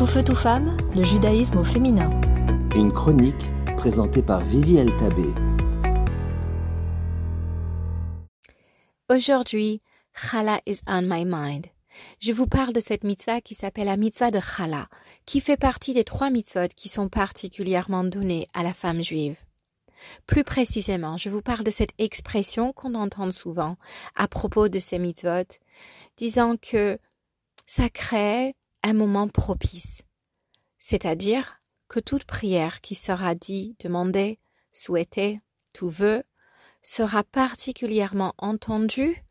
Tout feu, tout femme, le judaïsme au féminin. Une chronique présentée par Vivi Tabé. Aujourd'hui, Chala is on my mind. Je vous parle de cette mitzvah qui s'appelle la mitzvah de Chala, qui fait partie des trois mitzvot qui sont particulièrement données à la femme juive. Plus précisément, je vous parle de cette expression qu'on entend souvent à propos de ces mitzvot, disant que ça crée un moment propice, c'est-à-dire que toute prière qui sera dit, demandée, souhaitée, tout vœu, sera particulièrement entendue,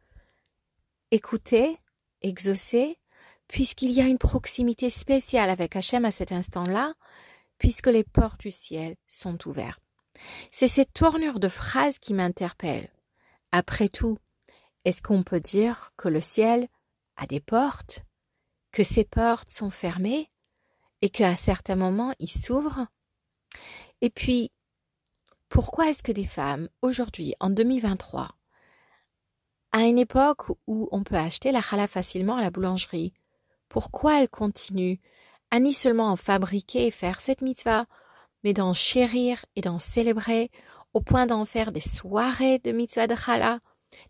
écoutée, exaucée, puisqu'il y a une proximité spéciale avec Hachem à cet instant-là, puisque les portes du ciel sont ouvertes. C'est cette tournure de phrase qui m'interpelle. Après tout, est-ce qu'on peut dire que le ciel a des portes? Que ces portes sont fermées et qu'à certains moments ils s'ouvrent. Et puis, pourquoi est-ce que des femmes, aujourd'hui, en 2023, à une époque où on peut acheter la challah facilement à la boulangerie, pourquoi elles continuent à ni seulement en fabriquer et faire cette mitzvah, mais d'en chérir et d'en célébrer au point d'en faire des soirées de mitzvah de challah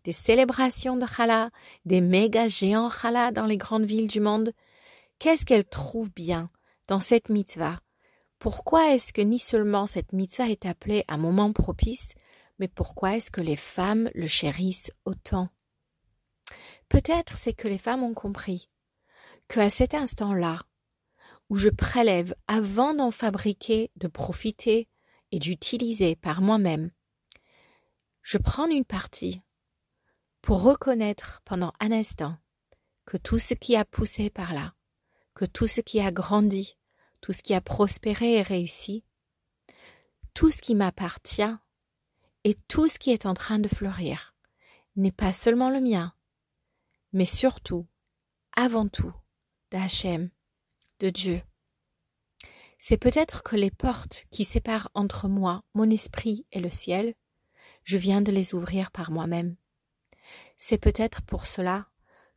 des célébrations de challah, des méga géants challah dans les grandes villes du monde. Qu'est-ce qu'elle trouve bien dans cette mitzvah? Pourquoi est-ce que ni seulement cette mitzvah est appelée un moment propice, mais pourquoi est-ce que les femmes le chérissent autant? Peut-être c'est que les femmes ont compris qu'à cet instant-là, où je prélève avant d'en fabriquer, de profiter et d'utiliser par moi-même, je prends une partie pour reconnaître pendant un instant que tout ce qui a poussé par là, que tout ce qui a grandi, tout ce qui a prospéré et réussi, tout ce qui m'appartient et tout ce qui est en train de fleurir n'est pas seulement le mien, mais surtout, avant tout, d'Hachem, de Dieu. C'est peut-être que les portes qui séparent entre moi, mon esprit et le ciel, je viens de les ouvrir par moi-même. C'est peut-être pour cela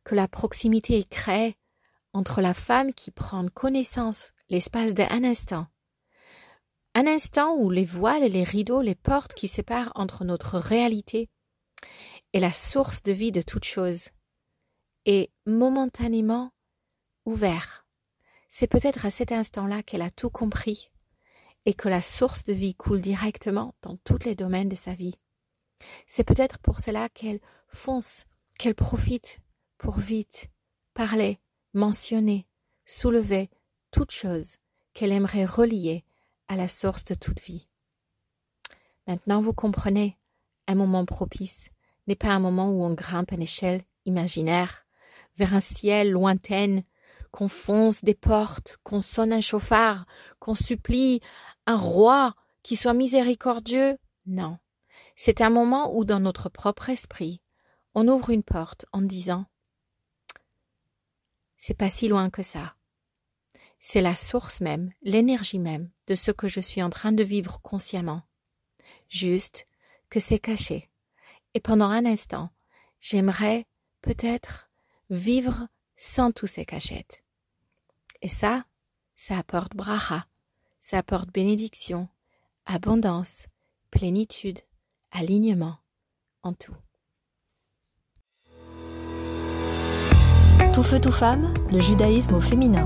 que la proximité est créée entre la femme qui prend connaissance l'espace d'un instant. Un instant où les voiles et les rideaux, les portes qui séparent entre notre réalité et la source de vie de toute chose est momentanément ouvert. C'est peut-être à cet instant-là qu'elle a tout compris et que la source de vie coule directement dans tous les domaines de sa vie. C'est peut-être pour cela qu'elle fonce, qu'elle profite pour vite parler, mentionner, soulever toute chose qu'elle aimerait relier à la source de toute vie. Maintenant vous comprenez, un moment propice n'est pas un moment où on grimpe une échelle imaginaire vers un ciel lointain, qu'on fonce des portes, qu'on sonne un chauffard, qu'on supplie un roi qui soit miséricordieux. Non. C'est un moment où dans notre propre esprit, on ouvre une porte en disant C'est pas si loin que ça. C'est la source même, l'énergie même de ce que je suis en train de vivre consciemment. Juste que c'est caché. Et pendant un instant, j'aimerais peut-être vivre sans tous ces cachettes. Et ça, ça apporte bracha, ça apporte bénédiction, abondance, plénitude, alignement en tout. Tout feu, tout femme, le judaïsme au féminin.